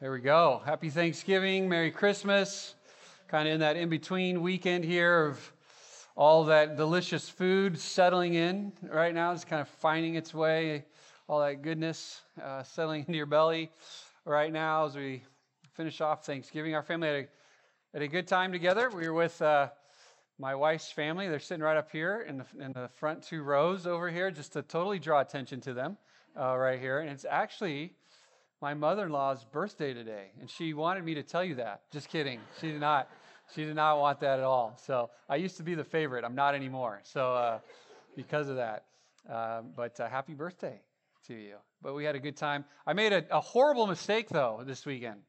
There we go. Happy Thanksgiving. Merry Christmas. Kind of in that in between weekend here of all that delicious food settling in right now. It's kind of finding its way, all that goodness uh, settling into your belly right now as we finish off Thanksgiving. Our family had a, had a good time together. We were with uh, my wife's family. They're sitting right up here in the, in the front two rows over here just to totally draw attention to them uh, right here. And it's actually my mother in law's birthday today, and she wanted me to tell you that. Just kidding. She did not. She did not want that at all. So I used to be the favorite. I'm not anymore. So uh, because of that. Uh, but uh, happy birthday to you. But we had a good time. I made a, a, horrible mistake though this weekend.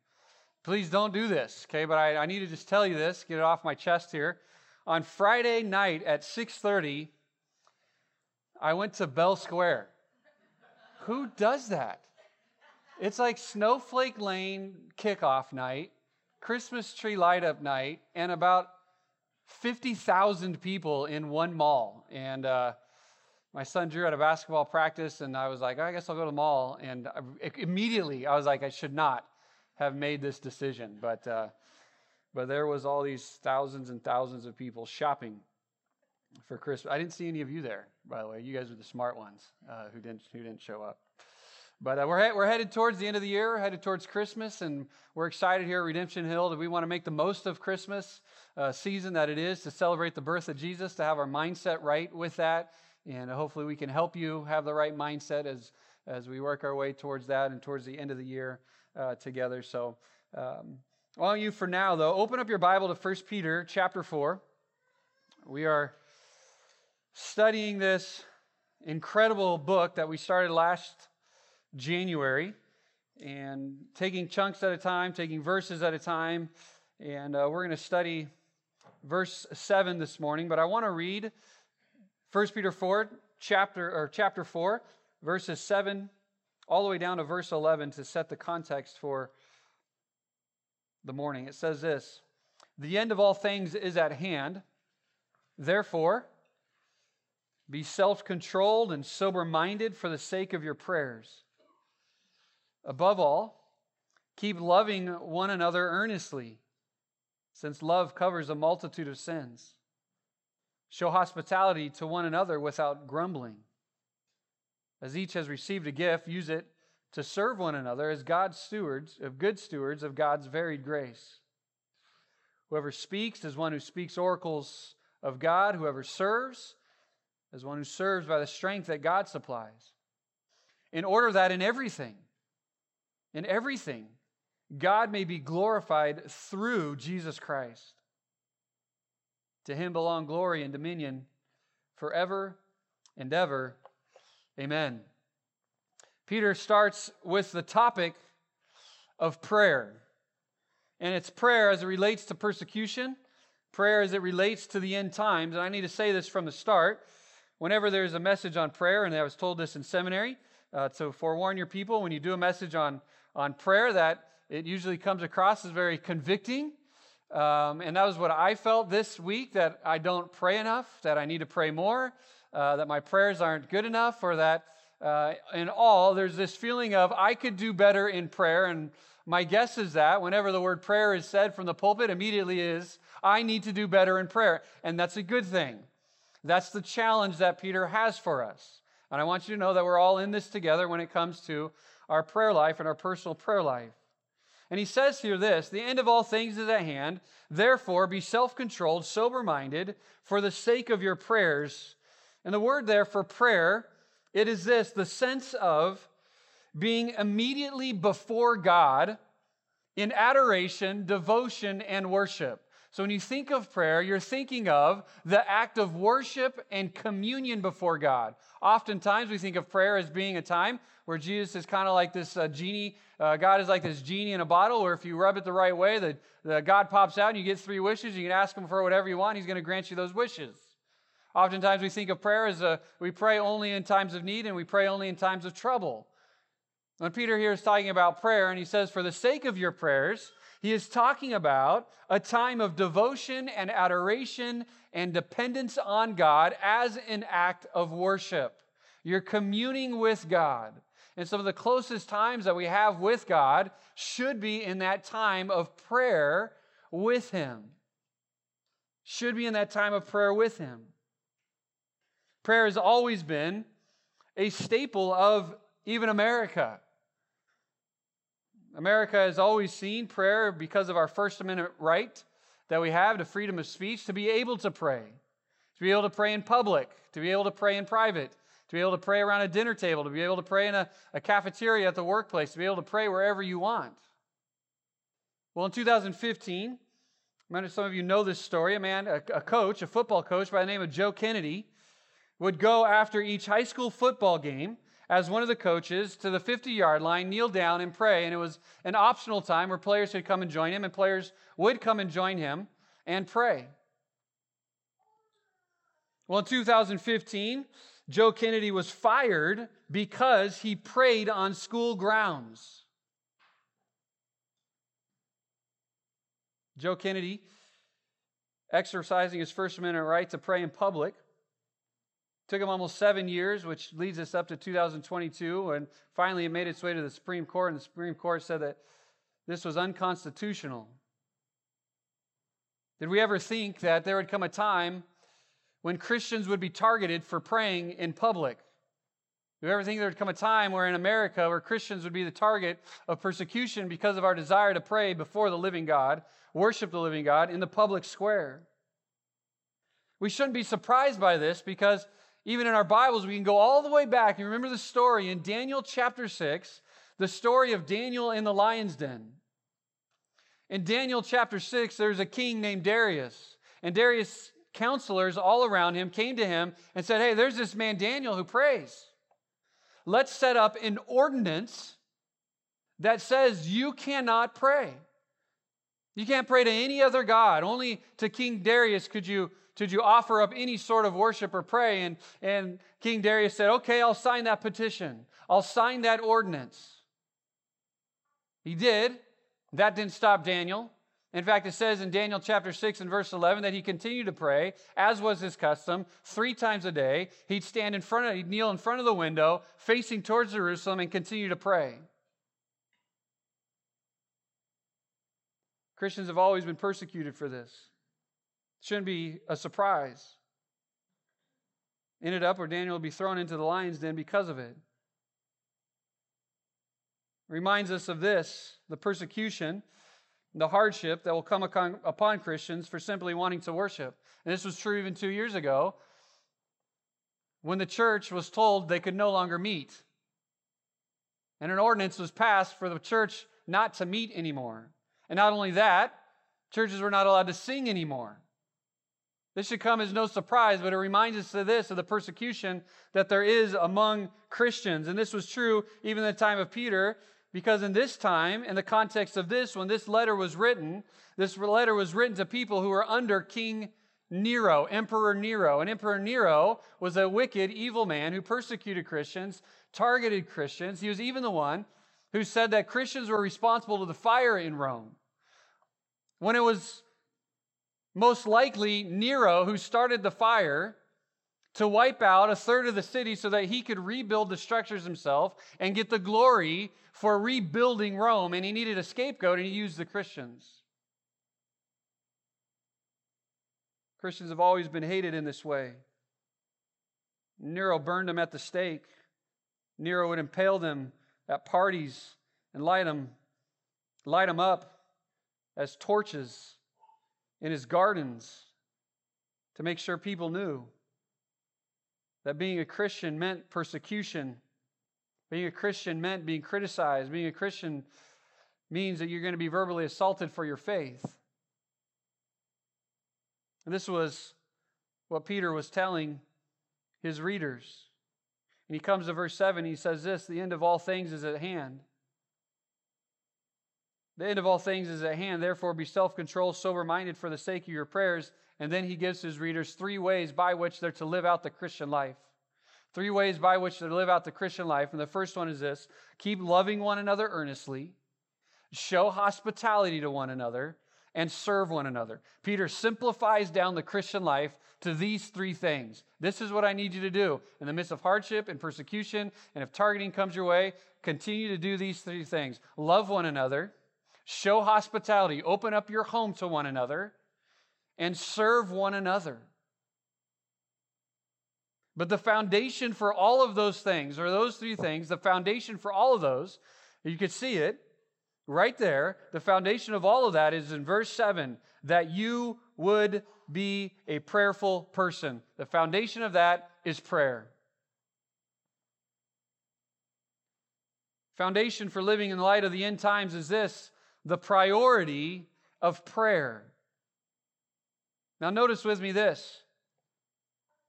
Please don't do this, okay? But I, I need to just tell you this, get it off my chest here. On Friday night at 6:30, I went to Bell Square. Who does that? It's like Snowflake Lane kickoff night, Christmas tree light up night, and about 50,000 people in one mall. And uh, my son Drew had a basketball practice, and I was like, I guess I'll go to the mall. And immediately I was like, I should not have made this decision. But, uh, but there was all these thousands and thousands of people shopping for Christmas. I didn't see any of you there, by the way. You guys were the smart ones uh, who didn't who didn't show up. But uh, we're, he- we're headed towards the end of the year, headed towards Christmas, and we're excited here at Redemption Hill that we want to make the most of Christmas uh, season that it is to celebrate the birth of Jesus, to have our mindset right with that. And uh, hopefully we can help you have the right mindset as, as we work our way towards that and towards the end of the year uh, together. So, um, don't you, for now, though, open up your Bible to 1 Peter chapter 4. We are studying this incredible book that we started last January and taking chunks at a time, taking verses at a time. And uh, we're going to study verse 7 this morning, but I want to read 1 Peter 4, chapter, or chapter 4, verses 7 all the way down to verse 11 to set the context for the morning. It says this The end of all things is at hand. Therefore, be self controlled and sober minded for the sake of your prayers. Above all, keep loving one another earnestly, since love covers a multitude of sins. Show hospitality to one another without grumbling. As each has received a gift, use it to serve one another as God's stewards, of good stewards of God's varied grace. Whoever speaks is one who speaks oracles of God. Whoever serves is one who serves by the strength that God supplies. In order that in everything, in everything, God may be glorified through Jesus Christ. To him belong glory and dominion forever and ever. Amen. Peter starts with the topic of prayer. And it's prayer as it relates to persecution, prayer as it relates to the end times. And I need to say this from the start. Whenever there's a message on prayer, and I was told this in seminary, uh, to forewarn your people when you do a message on on prayer that it usually comes across as very convicting. Um, and that was what I felt this week that I don't pray enough, that I need to pray more, uh, that my prayers aren't good enough, or that uh, in all, there's this feeling of I could do better in prayer. And my guess is that whenever the word prayer is said from the pulpit, immediately is I need to do better in prayer. And that's a good thing. That's the challenge that Peter has for us. And I want you to know that we're all in this together when it comes to our prayer life and our personal prayer life. And he says here this the end of all things is at hand. Therefore, be self controlled, sober minded, for the sake of your prayers. And the word there for prayer, it is this the sense of being immediately before God in adoration, devotion, and worship. So when you think of prayer, you're thinking of the act of worship and communion before God. Oftentimes we think of prayer as being a time where Jesus is kind of like this uh, genie. Uh, God is like this genie in a bottle, where if you rub it the right way, the, the God pops out and you get three wishes. You can ask him for whatever you want. He's going to grant you those wishes. Oftentimes we think of prayer as a, we pray only in times of need and we pray only in times of trouble. When Peter here is talking about prayer, and he says, for the sake of your prayers, he is talking about a time of devotion and adoration and dependence on God as an act of worship. You're communing with God. And some of the closest times that we have with God should be in that time of prayer with Him. Should be in that time of prayer with Him. Prayer has always been a staple of even America. America has always seen prayer because of our First Amendment right that we have to freedom of speech to be able to pray, to be able to pray in public, to be able to pray in private, to be able to pray around a dinner table, to be able to pray in a, a cafeteria at the workplace, to be able to pray wherever you want. Well, in 2015, some of you know this story. A man, a, a coach, a football coach by the name of Joe Kennedy, would go after each high school football game as one of the coaches to the 50 yard line, kneel down and pray. And it was an optional time where players could come and join him, and players would come and join him and pray. Well, in 2015, Joe Kennedy was fired because he prayed on school grounds. Joe Kennedy, exercising his First Amendment right to pray in public, took him almost seven years, which leads us up to 2022, and finally it made its way to the Supreme Court, and the Supreme Court said that this was unconstitutional. Did we ever think that there would come a time when Christians would be targeted for praying in public? Do you ever think there would come a time where in America where Christians would be the target of persecution because of our desire to pray before the living God, worship the living God in the public square? We shouldn't be surprised by this because even in our Bibles, we can go all the way back. and remember the story in Daniel chapter 6, the story of Daniel in the lion's den. In Daniel chapter 6, there's a king named Darius. And Darius' counselors all around him came to him and said, Hey, there's this man Daniel who prays. Let's set up an ordinance that says you cannot pray. You can't pray to any other God. Only to King Darius could you, could you offer up any sort of worship or pray. And, and King Darius said, Okay, I'll sign that petition. I'll sign that ordinance. He did. That didn't stop Daniel. In fact, it says in Daniel chapter 6 and verse 11 that he continued to pray, as was his custom, three times a day. He'd stand in front of, he'd kneel in front of the window, facing towards Jerusalem, and continue to pray. Christians have always been persecuted for this. Shouldn't be a surprise. Ended up where Daniel would be thrown into the lion's den because of it reminds us of this the persecution, the hardship that will come upon Christians for simply wanting to worship. And this was true even two years ago when the church was told they could no longer meet. And an ordinance was passed for the church not to meet anymore. And not only that, churches were not allowed to sing anymore. This should come as no surprise, but it reminds us of this, of the persecution that there is among Christians. And this was true even in the time of Peter, because in this time, in the context of this, when this letter was written, this letter was written to people who were under King Nero, Emperor Nero. And Emperor Nero was a wicked, evil man who persecuted Christians, targeted Christians. He was even the one who said that Christians were responsible to the fire in Rome. When it was most likely Nero who started the fire, to wipe out a third of the city so that he could rebuild the structures himself and get the glory for rebuilding Rome. And he needed a scapegoat, and he used the Christians. Christians have always been hated in this way. Nero burned them at the stake. Nero would impale them at parties and light them, light them up as torches in his gardens to make sure people knew that being a Christian meant persecution. Being a Christian meant being criticized. Being a Christian means that you're going to be verbally assaulted for your faith. And this was what Peter was telling his readers. And he comes to verse 7, he says this The end of all things is at hand. The end of all things is at hand. Therefore, be self controlled, sober minded for the sake of your prayers and then he gives his readers three ways by which they're to live out the Christian life. Three ways by which they're to live out the Christian life. And the first one is this keep loving one another earnestly, show hospitality to one another, and serve one another. Peter simplifies down the Christian life to these three things. This is what I need you to do. In the midst of hardship and persecution, and if targeting comes your way, continue to do these three things love one another, show hospitality, open up your home to one another, and serve one another. But the foundation for all of those things, or those three things, the foundation for all of those, you could see it right there. The foundation of all of that is in verse 7 that you would be a prayerful person. The foundation of that is prayer. Foundation for living in the light of the end times is this the priority of prayer. Now, notice with me this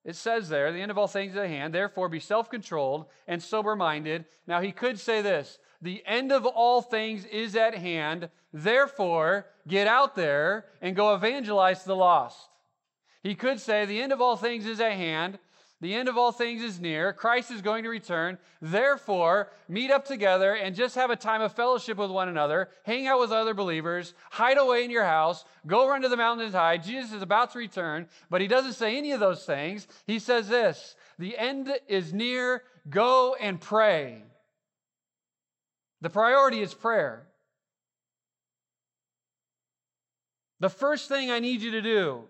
it says there, the end of all things is at hand, therefore be self controlled and sober minded. Now, he could say this the end of all things is at hand, therefore get out there and go evangelize the lost. He could say, the end of all things is at hand, the end of all things is near. Christ is going to return. Therefore, meet up together and just have a time of fellowship with one another. Hang out with other believers. Hide away in your house. Go run to the mountains and hide. Jesus is about to return, but he doesn't say any of those things. He says this The end is near. Go and pray. The priority is prayer. The first thing I need you to do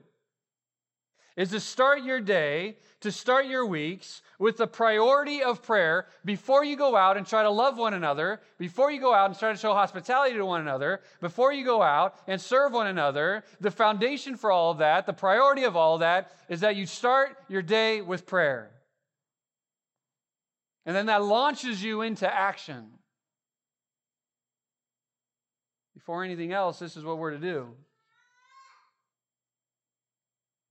is to start your day, to start your weeks with the priority of prayer before you go out and try to love one another, before you go out and try to show hospitality to one another, before you go out and serve one another. The foundation for all of that, the priority of all of that, is that you start your day with prayer. And then that launches you into action. Before anything else, this is what we're to do.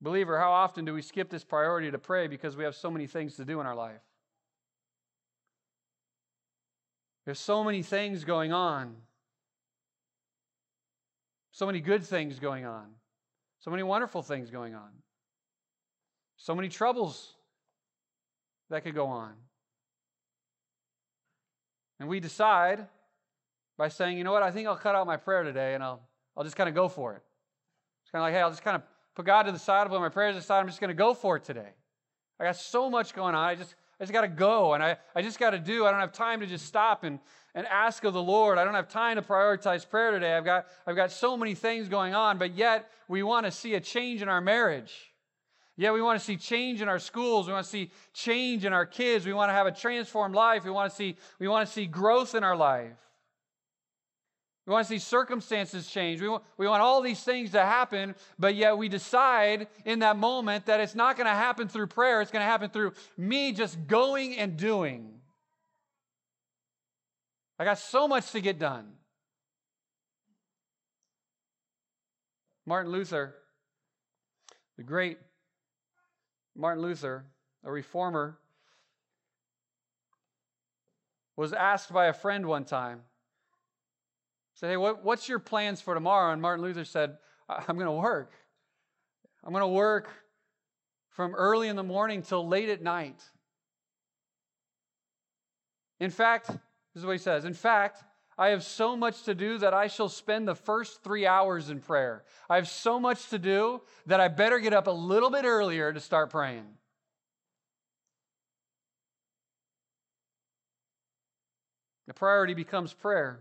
Believer, how often do we skip this priority to pray because we have so many things to do in our life? There's so many things going on. So many good things going on. So many wonderful things going on. So many troubles that could go on. And we decide by saying, you know what, I think I'll cut out my prayer today and I'll, I'll just kind of go for it. It's kind of like, hey, I'll just kind of put God to the side, put my prayers aside, I'm just going to go for it today. I got so much going on. I just, I just got to go and I, I just got to do. I don't have time to just stop and, and ask of the Lord. I don't have time to prioritize prayer today. I've got, I've got so many things going on, but yet we want to see a change in our marriage. Yeah, we want to see change in our schools. We want to see change in our kids. We want to have a transformed life. We want to see, we want to see growth in our life. We want to see circumstances change. We want, we want all these things to happen, but yet we decide in that moment that it's not going to happen through prayer. It's going to happen through me just going and doing. I got so much to get done. Martin Luther, the great Martin Luther, a reformer, was asked by a friend one time said, Hey, what, what's your plans for tomorrow? And Martin Luther said, I'm going to work. I'm going to work from early in the morning till late at night. In fact, this is what he says. In fact, I have so much to do that I shall spend the first three hours in prayer. I have so much to do that I better get up a little bit earlier to start praying. The priority becomes prayer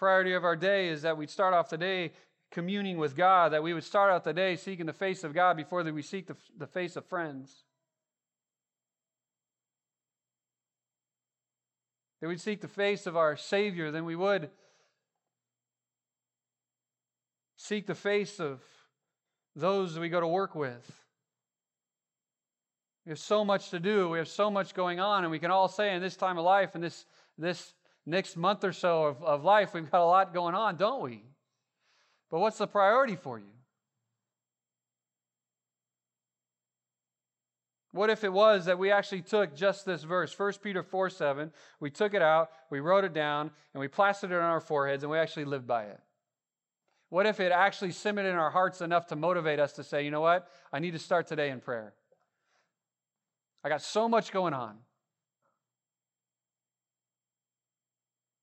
priority of our day is that we'd start off the day communing with God, that we would start out the day seeking the face of God before that we seek the, the face of friends. That we'd seek the face of our Savior, then we would seek the face of those that we go to work with. We have so much to do. We have so much going on, and we can all say in this time of life, in this, this next month or so of, of life, we've got a lot going on, don't we? But what's the priority for you? What if it was that we actually took just this verse, 1 Peter 4 7, we took it out, we wrote it down, and we plastered it on our foreheads, and we actually lived by it? What if it actually cemented in our hearts enough to motivate us to say, you know what? I need to start today in prayer. I got so much going on.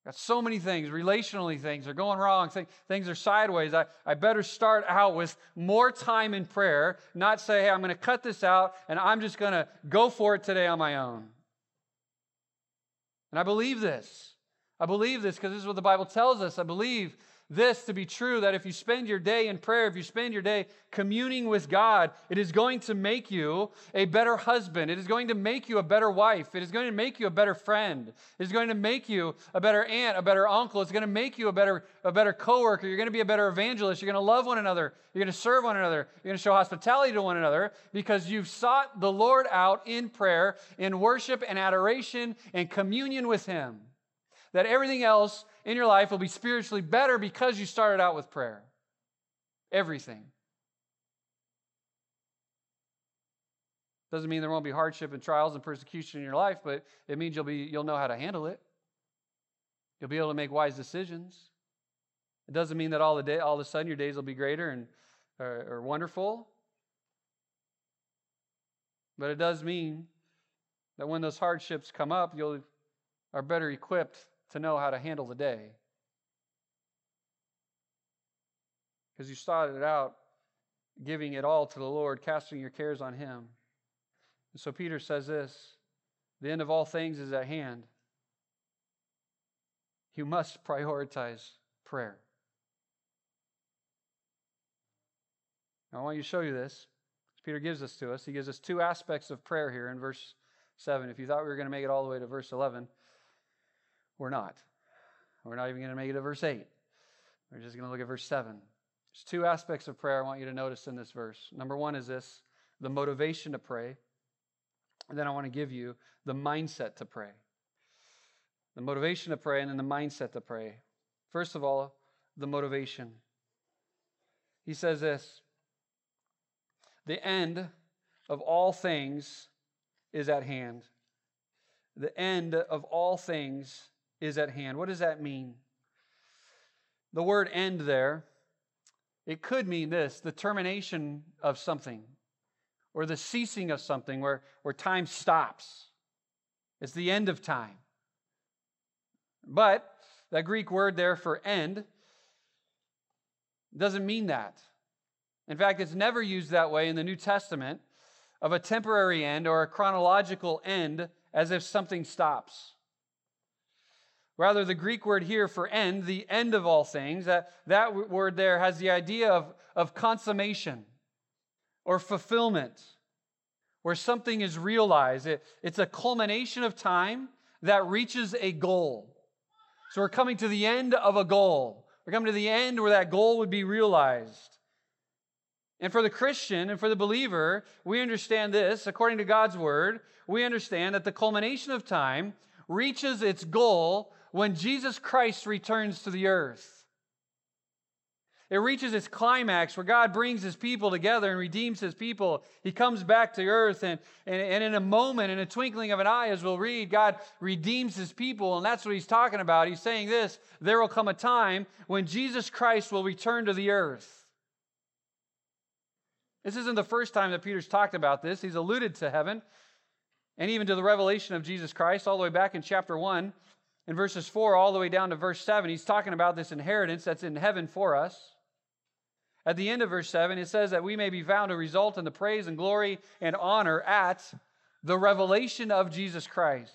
Got so many things, relationally things are going wrong, things are sideways. I, I better start out with more time in prayer, not say, hey, I'm going to cut this out and I'm just going to go for it today on my own. And I believe this. I believe this because this is what the Bible tells us. I believe this to be true that if you spend your day in prayer, if you spend your day communing with God, it is going to make you a better husband. It is going to make you a better wife. It is going to make you a better friend. It is going to make you a better aunt, a better uncle. It's going to make you a better, a better coworker. You're going to be a better evangelist. You're going to love one another. You're going to serve one another. You're going to show hospitality to one another because you've sought the Lord out in prayer, in worship and adoration and communion with Him. That everything else in your life will be spiritually better because you started out with prayer. Everything. Doesn't mean there won't be hardship and trials and persecution in your life, but it means you'll be you'll know how to handle it. You'll be able to make wise decisions. It doesn't mean that all the day all of a sudden your days will be greater and or, or wonderful. But it does mean that when those hardships come up, you'll are better equipped to know how to handle the day. Because you started out giving it all to the Lord, casting your cares on Him. And so Peter says this the end of all things is at hand. You must prioritize prayer. Now, I want you to show you this. Peter gives this to us. He gives us two aspects of prayer here in verse 7. If you thought we were going to make it all the way to verse 11, we're not. We're not even going to make it to verse 8. We're just going to look at verse 7. There's two aspects of prayer I want you to notice in this verse. Number one is this the motivation to pray. And then I want to give you the mindset to pray. The motivation to pray and then the mindset to pray. First of all, the motivation. He says this The end of all things is at hand. The end of all things is at hand. What does that mean? The word end there, it could mean this the termination of something or the ceasing of something where, where time stops. It's the end of time. But that Greek word there for end doesn't mean that. In fact, it's never used that way in the New Testament of a temporary end or a chronological end as if something stops. Rather, the Greek word here for end, the end of all things, that, that word there has the idea of, of consummation or fulfillment, where something is realized. It, it's a culmination of time that reaches a goal. So we're coming to the end of a goal. We're coming to the end where that goal would be realized. And for the Christian and for the believer, we understand this. According to God's word, we understand that the culmination of time reaches its goal when Jesus Christ returns to the earth. It reaches its climax where God brings his people together and redeems his people. He comes back to earth, and, and, and in a moment, in a twinkling of an eye, as we'll read, God redeems his people, and that's what he's talking about. He's saying this there will come a time when Jesus Christ will return to the earth. This isn't the first time that Peter's talked about this. He's alluded to heaven and even to the revelation of Jesus Christ all the way back in chapter 1 in verses 4 all the way down to verse 7, he's talking about this inheritance that's in heaven for us. At the end of verse 7, it says that we may be found to result in the praise and glory and honor at the revelation of Jesus Christ.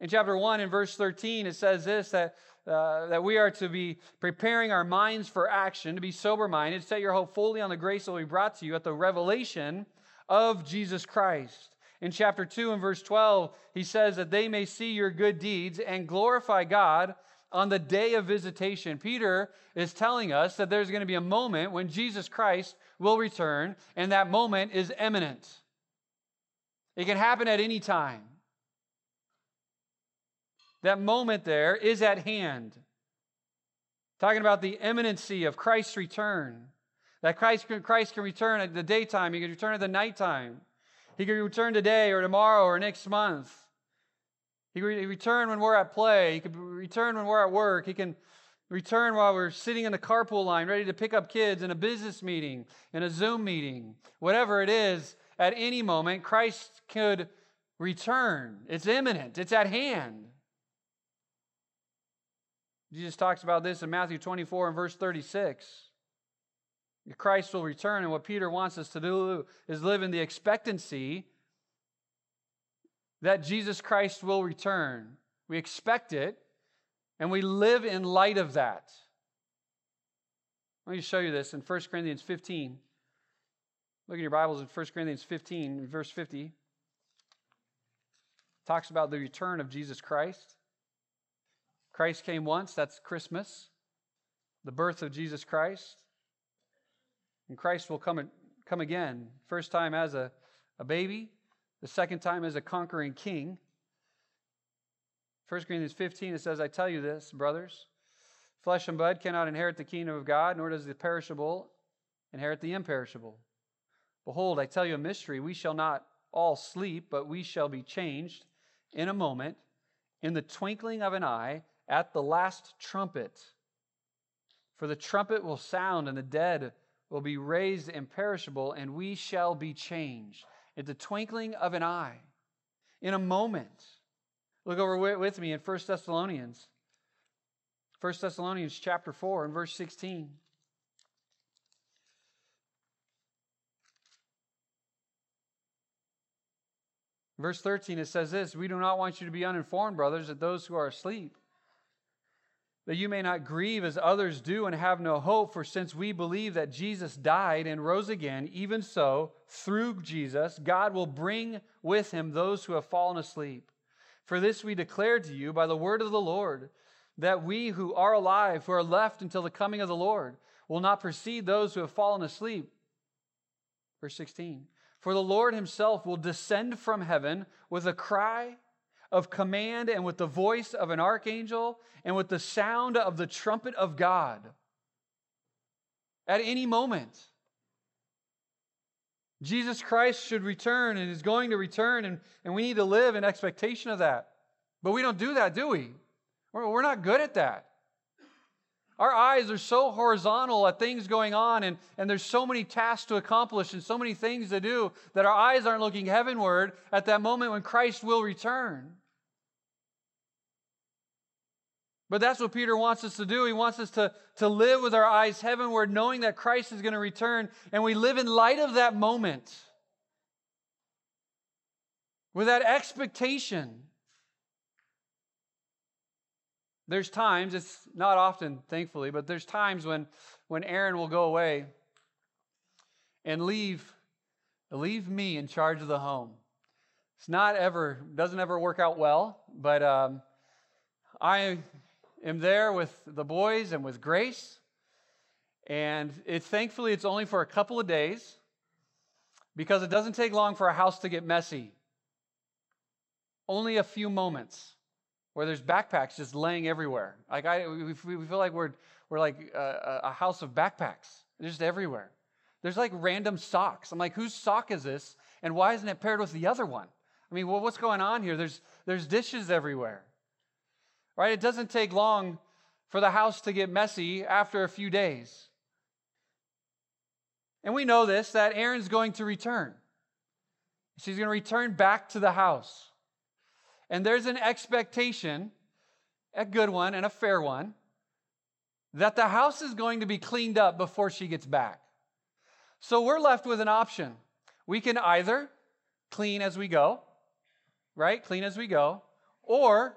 In chapter 1, in verse 13, it says this that, uh, that we are to be preparing our minds for action, to be sober minded, set your hope fully on the grace that will be brought to you at the revelation of Jesus Christ. In chapter 2 and verse 12, he says that they may see your good deeds and glorify God on the day of visitation. Peter is telling us that there's going to be a moment when Jesus Christ will return, and that moment is imminent. It can happen at any time. That moment there is at hand. Talking about the imminency of Christ's return. That Christ, Christ can return at the daytime, he can return at the nighttime. He could return today or tomorrow or next month. He could return when we're at play. He could return when we're at work. He can return while we're sitting in the carpool line ready to pick up kids in a business meeting, in a Zoom meeting, whatever it is, at any moment, Christ could return. It's imminent, it's at hand. Jesus talks about this in Matthew 24 and verse 36. Christ will return, and what Peter wants us to do is live in the expectancy that Jesus Christ will return. We expect it, and we live in light of that. Let me show you this in 1 Corinthians 15. Look at your Bibles in 1 Corinthians 15, verse 50. Talks about the return of Jesus Christ. Christ came once, that's Christmas, the birth of Jesus Christ. And Christ will come, come again, first time as a, a baby, the second time as a conquering king. 1 Corinthians 15, it says, I tell you this, brothers, flesh and blood cannot inherit the kingdom of God, nor does the perishable inherit the imperishable. Behold, I tell you a mystery. We shall not all sleep, but we shall be changed in a moment, in the twinkling of an eye, at the last trumpet. For the trumpet will sound, and the dead will be raised imperishable, and we shall be changed at the twinkling of an eye, in a moment. Look over with me in 1 Thessalonians. 1 Thessalonians chapter 4 and verse 16. Verse 13, it says this We do not want you to be uninformed, brothers, that those who are asleep that you may not grieve as others do and have no hope. For since we believe that Jesus died and rose again, even so, through Jesus, God will bring with him those who have fallen asleep. For this we declare to you by the word of the Lord, that we who are alive, who are left until the coming of the Lord, will not precede those who have fallen asleep. Verse 16 For the Lord himself will descend from heaven with a cry of command and with the voice of an archangel and with the sound of the trumpet of God. At any moment, Jesus Christ should return and is going to return, and, and we need to live in expectation of that. But we don't do that, do we? We're, we're not good at that. Our eyes are so horizontal at things going on, and, and there's so many tasks to accomplish and so many things to do that our eyes aren't looking heavenward at that moment when Christ will return. But that's what Peter wants us to do. He wants us to, to live with our eyes heavenward, knowing that Christ is going to return, and we live in light of that moment with that expectation. There's times, it's not often, thankfully, but there's times when, when Aaron will go away and leave, leave me in charge of the home. It's not ever, doesn't ever work out well, but um, I am there with the boys and with Grace. And it's thankfully it's only for a couple of days because it doesn't take long for a house to get messy. Only a few moments where there's backpacks just laying everywhere. Like I, we, we feel like we're we're like uh, a, a house of backpacks, They're just everywhere. There's like random socks. I'm like, whose sock is this, and why isn't it paired with the other one? I mean, well, what's going on here? There's there's dishes everywhere. Right? It doesn't take long for the house to get messy after a few days. And we know this that Aaron's going to return. She's going to return back to the house. And there's an expectation, a good one and a fair one, that the house is going to be cleaned up before she gets back. So we're left with an option. We can either clean as we go, right? Clean as we go, or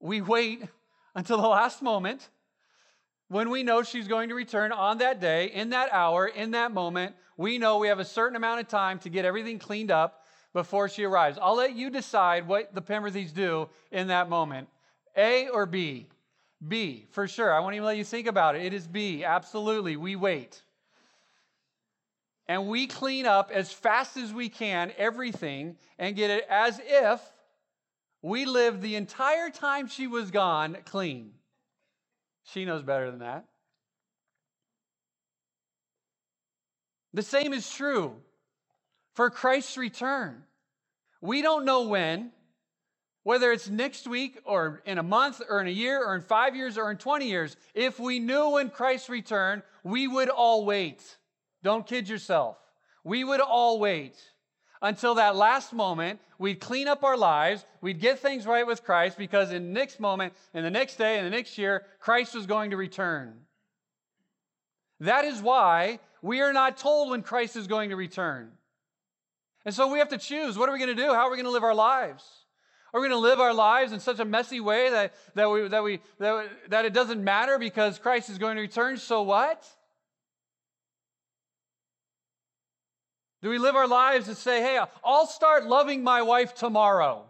we wait until the last moment when we know she's going to return on that day, in that hour, in that moment. We know we have a certain amount of time to get everything cleaned up before she arrives. I'll let you decide what the Penberthys do in that moment A or B? B, for sure. I won't even let you think about it. It is B, absolutely. We wait. And we clean up as fast as we can everything and get it as if we lived the entire time she was gone clean. She knows better than that. The same is true for Christ's return. We don't know when, whether it's next week or in a month or in a year or in five years or in 20 years. If we knew when Christ returned, we would all wait. Don't kid yourself. We would all wait. until that last moment. We'd clean up our lives. We'd get things right with Christ because in the next moment, in the next day, in the next year, Christ was going to return. That is why we are not told when Christ is going to return. And so we have to choose what are we going to do? How are we going to live our lives? Are we going to live our lives in such a messy way that, that, we, that, we, that, that it doesn't matter because Christ is going to return? So what? Do we live our lives and say, hey, I'll start loving my wife tomorrow?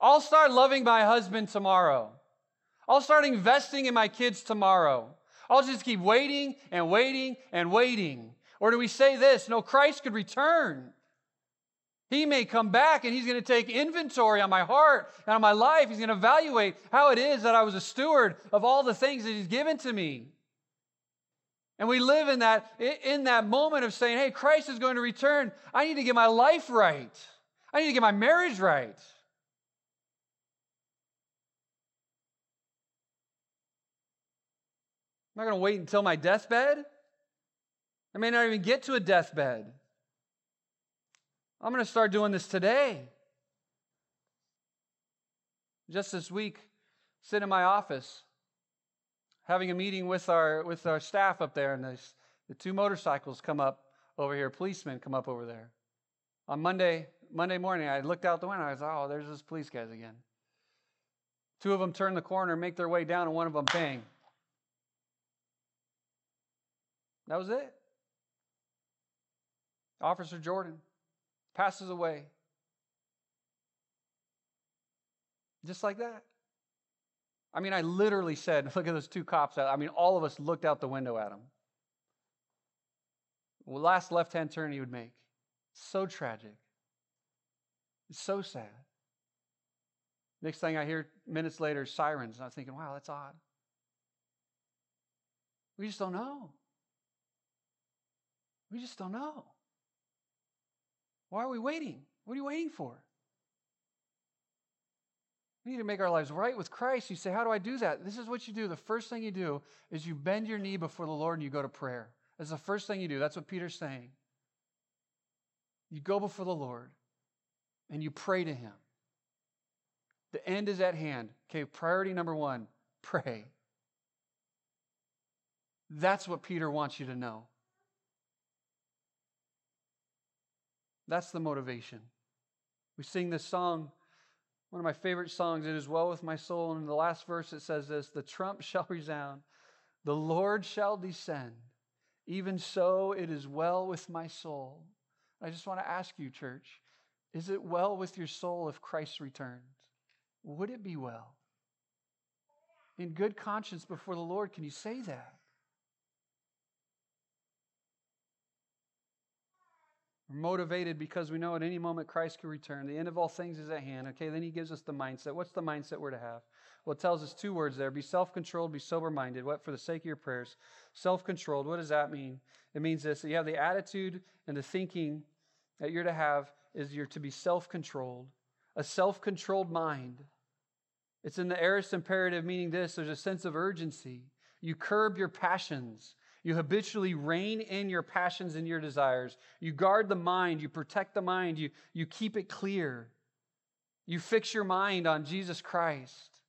I'll start loving my husband tomorrow. I'll start investing in my kids tomorrow. I'll just keep waiting and waiting and waiting. Or do we say this? No, Christ could return. He may come back and he's going to take inventory on my heart and on my life. He's going to evaluate how it is that I was a steward of all the things that he's given to me. And we live in that, in that moment of saying, hey, Christ is going to return. I need to get my life right. I need to get my marriage right. I'm not going to wait until my deathbed. I may not even get to a deathbed. I'm going to start doing this today. Just this week, sitting in my office, having a meeting with our with our staff up there, and this, the two motorcycles come up over here, policemen come up over there. On Monday, Monday morning, I looked out the window. I was, like, oh, there's those police guys again. Two of them turn the corner, make their way down, and one of them bang. That was it. Officer Jordan passes away. Just like that. I mean, I literally said, look at those two cops. I mean, all of us looked out the window at him. Last left hand turn he would make. So tragic. It's so sad. Next thing I hear minutes later, sirens. And I was thinking, wow, that's odd. We just don't know. We just don't know. Why are we waiting? What are you waiting for? We need to make our lives right with Christ. You say, How do I do that? This is what you do. The first thing you do is you bend your knee before the Lord and you go to prayer. That's the first thing you do. That's what Peter's saying. You go before the Lord and you pray to Him. The end is at hand. Okay, priority number one pray. That's what Peter wants you to know. That's the motivation. We sing this song, one of my favorite songs, It Is Well With My Soul. And in the last verse, it says this The trump shall resound, the Lord shall descend. Even so, it is well with my soul. I just want to ask you, church, is it well with your soul if Christ returns? Would it be well? In good conscience before the Lord, can you say that? We're motivated because we know at any moment Christ can return. The end of all things is at hand. Okay, then he gives us the mindset. What's the mindset we're to have? Well, it tells us two words there be self controlled, be sober minded. What? For the sake of your prayers. Self controlled, what does that mean? It means this that you have the attitude and the thinking that you're to have is you're to be self controlled, a self controlled mind. It's in the aorist imperative, meaning this there's a sense of urgency. You curb your passions. You habitually rein in your passions and your desires. You guard the mind. You protect the mind. You, you keep it clear. You fix your mind on Jesus Christ.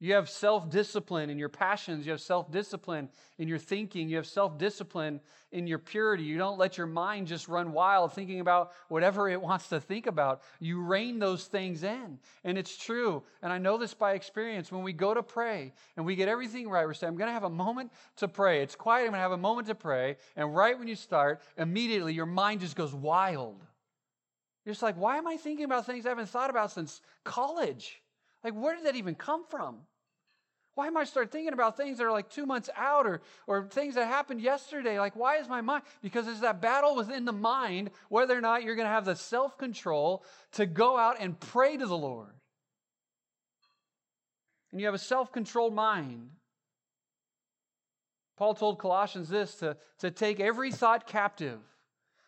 You have self discipline in your passions. You have self discipline in your thinking. You have self discipline in your purity. You don't let your mind just run wild thinking about whatever it wants to think about. You rein those things in. And it's true. And I know this by experience. When we go to pray and we get everything right, we're saying, I'm going to have a moment to pray. It's quiet. I'm going to have a moment to pray. And right when you start, immediately your mind just goes wild. You're just like, why am I thinking about things I haven't thought about since college? Like, where did that even come from? Why am I start thinking about things that are like two months out or, or things that happened yesterday? Like, why is my mind? Because there's that battle within the mind, whether or not you're going to have the self control to go out and pray to the Lord. And you have a self controlled mind. Paul told Colossians this to, to take every thought captive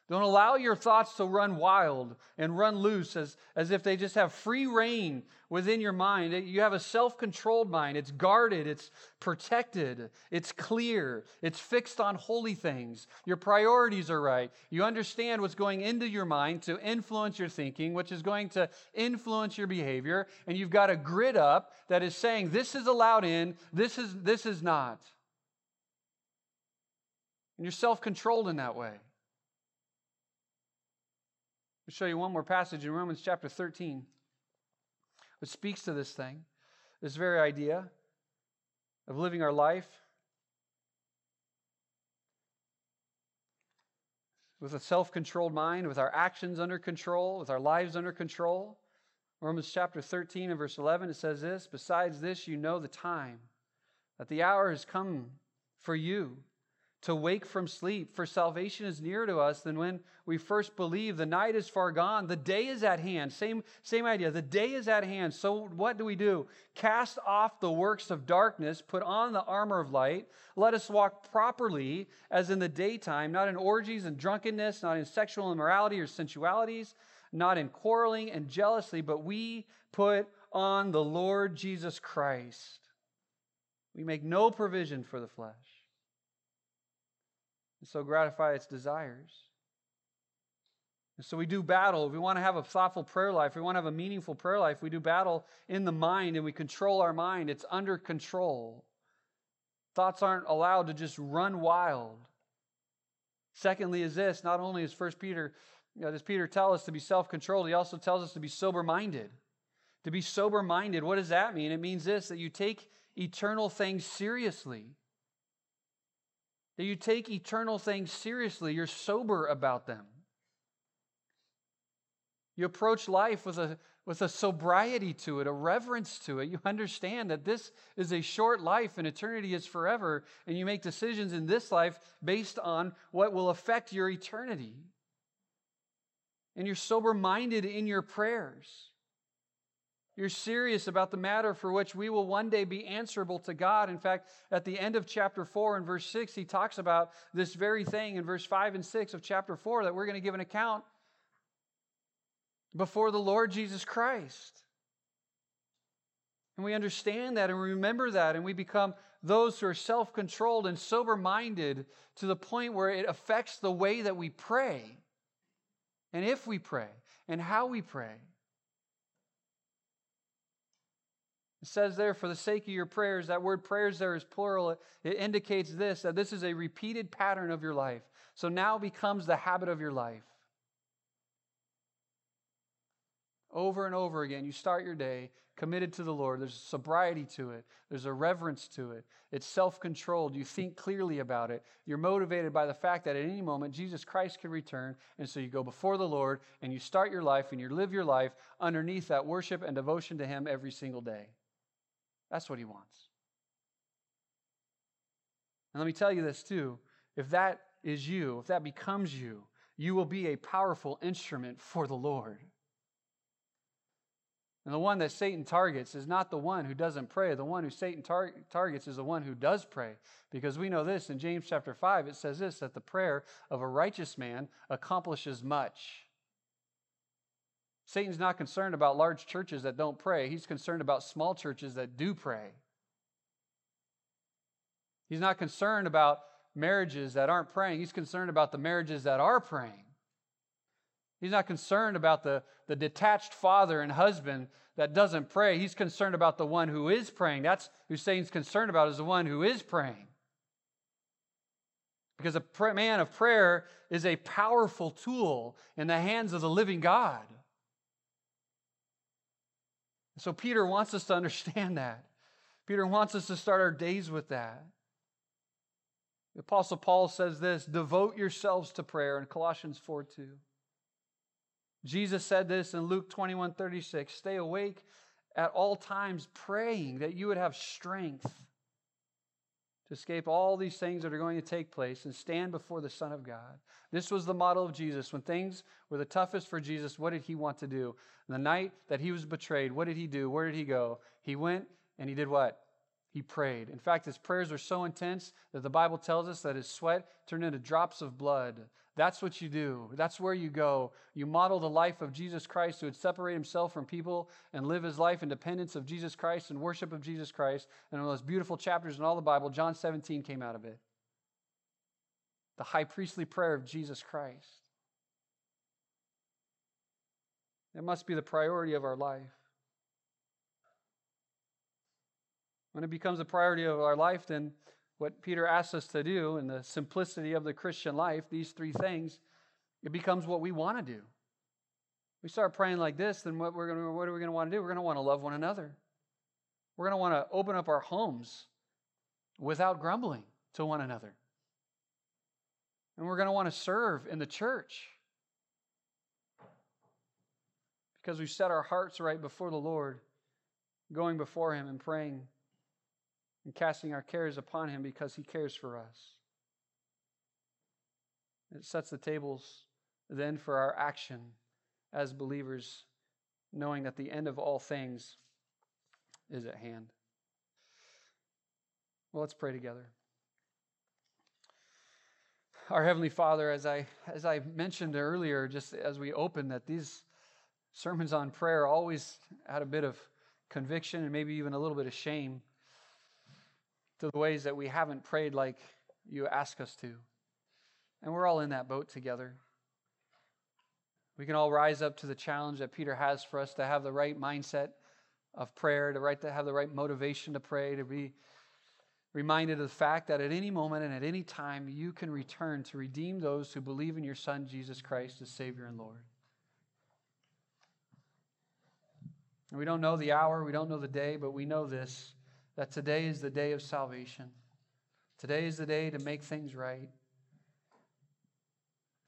Don't allow your thoughts to run wild and run loose as, as if they just have free rein within your mind. You have a self controlled mind. It's guarded, it's protected, it's clear, it's fixed on holy things. Your priorities are right. You understand what's going into your mind to influence your thinking, which is going to influence your behavior. And you've got a grid up that is saying this is allowed in, this is, this is not. And you're self controlled in that way. I'll show you one more passage in Romans chapter 13, which speaks to this thing, this very idea of living our life with a self controlled mind, with our actions under control, with our lives under control. Romans chapter 13 and verse 11, it says this Besides this, you know the time, that the hour has come for you to wake from sleep, for salvation is nearer to us than when we first believed. The night is far gone, the day is at hand. Same, same idea. The day is at hand. So, what do we do? Cast off the works of darkness, put on the armor of light. Let us walk properly as in the daytime, not in orgies and drunkenness, not in sexual immorality or sensualities, not in quarreling and jealousy, but we put on the Lord Jesus Christ. We make no provision for the flesh and so gratify its desires. And so we do battle. If we want to have a thoughtful prayer life, we want to have a meaningful prayer life, we do battle in the mind and we control our mind. It's under control. Thoughts aren't allowed to just run wild. Secondly, is this not only is First Peter, you know, does Peter tell us to be self controlled, he also tells us to be sober minded. To be sober minded, what does that mean? It means this that you take eternal things seriously that you take eternal things seriously, you're sober about them. You approach life with a, with a sobriety to it, a reverence to it. You understand that this is a short life and eternity is forever, and you make decisions in this life based on what will affect your eternity. And you're sober minded in your prayers. You're serious about the matter for which we will one day be answerable to God. In fact, at the end of chapter 4 and verse 6, he talks about this very thing in verse 5 and 6 of chapter 4 that we're going to give an account before the Lord Jesus Christ. And we understand that and we remember that, and we become those who are self controlled and sober minded to the point where it affects the way that we pray, and if we pray, and how we pray. It says there, for the sake of your prayers, that word prayers there is plural. It, indicates this that this is a repeated pattern of your life. So now becomes the habit of your life. Over and over again, you start your day committed to the Lord. There's a sobriety to it, there's a reverence to it. It's self controlled. You think clearly about it. You're motivated by the fact that at any moment Jesus Christ can return. And so you go before the Lord and you start your life and you live your life underneath that worship and devotion to Him every single day. That's what he wants. And let me tell you this too if that is you, if that becomes you, you will be a powerful instrument for the Lord. And the one that Satan targets is not the one who doesn't pray. The one who Satan tar- targets is the one who does pray. Because we know this in James chapter 5, it says this that the prayer of a righteous man accomplishes much. Satan's not concerned about large churches that don't pray, he's concerned about small churches that do pray. He's not concerned about marriages that aren't praying, he's concerned about the marriages that are praying. He's not concerned about the, the detached father and husband that doesn't pray. He's concerned about the one who is praying. That's who Satan's concerned about, is the one who is praying. Because a man of prayer is a powerful tool in the hands of the living God. So Peter wants us to understand that. Peter wants us to start our days with that. The Apostle Paul says this devote yourselves to prayer in Colossians 4 2. Jesus said this in Luke 21 36 stay awake at all times, praying that you would have strength to escape all these things that are going to take place and stand before the Son of God. This was the model of Jesus. When things were the toughest for Jesus, what did he want to do? the night that he was betrayed, what did he do? Where did he go? He went and he did what? He prayed. In fact, his prayers were so intense that the Bible tells us that his sweat turned into drops of blood. That's what you do. That's where you go. You model the life of Jesus Christ who would separate himself from people and live his life in dependence of Jesus Christ and worship of Jesus Christ. And one of those beautiful chapters in all the Bible, John 17 came out of it. The high priestly prayer of Jesus Christ. It must be the priority of our life. When it becomes a priority of our life, then what Peter asks us to do in the simplicity of the Christian life, these three things, it becomes what we want to do. We start praying like this, then what, we're gonna, what are we going to want to do? We're going to want to love one another. We're going to want to open up our homes without grumbling to one another. And we're going to want to serve in the church because we've set our hearts right before the Lord, going before Him and praying and casting our cares upon Him because He cares for us. It sets the tables then for our action as believers, knowing that the end of all things is at hand. Well, let's pray together. Our Heavenly Father, as I, as I mentioned earlier, just as we opened, that these sermons on prayer always had a bit of conviction and maybe even a little bit of shame to the ways that we haven't prayed like you ask us to. And we're all in that boat together. We can all rise up to the challenge that Peter has for us to have the right mindset of prayer, to, right, to have the right motivation to pray, to be reminded of the fact that at any moment and at any time you can return to redeem those who believe in your Son, Jesus Christ, as Savior and Lord. And we don't know the hour, we don't know the day, but we know this that today is the day of salvation. Today is the day to make things right.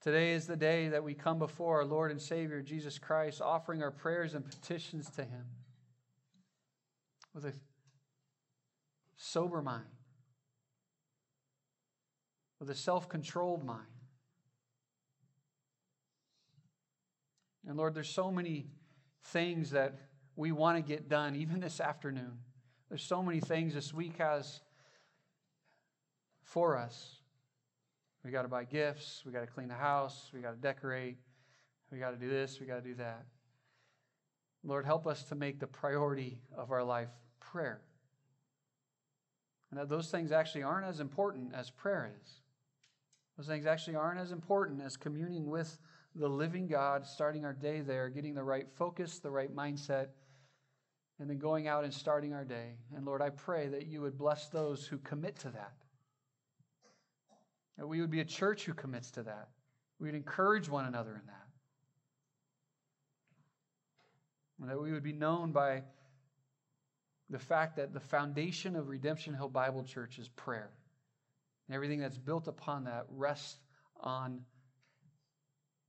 Today is the day that we come before our Lord and Savior, Jesus Christ, offering our prayers and petitions to Him with a sober mind, with a self controlled mind. And Lord, there's so many things that we want to get done, even this afternoon. There's so many things this week has for us. We got to buy gifts, we got to clean the house, we got to decorate, we got to do this, we got to do that. Lord, help us to make the priority of our life prayer. And that those things actually aren't as important as prayer is. Those things actually aren't as important as communing with the living God, starting our day there, getting the right focus, the right mindset, and then going out and starting our day. And Lord, I pray that you would bless those who commit to that. That we would be a church who commits to that. We would encourage one another in that. And that we would be known by the fact that the foundation of Redemption Hill Bible Church is prayer. And everything that's built upon that rests on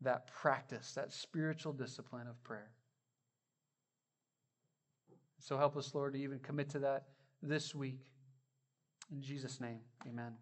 that practice, that spiritual discipline of prayer. So help us, Lord, to even commit to that this week. In Jesus' name, amen.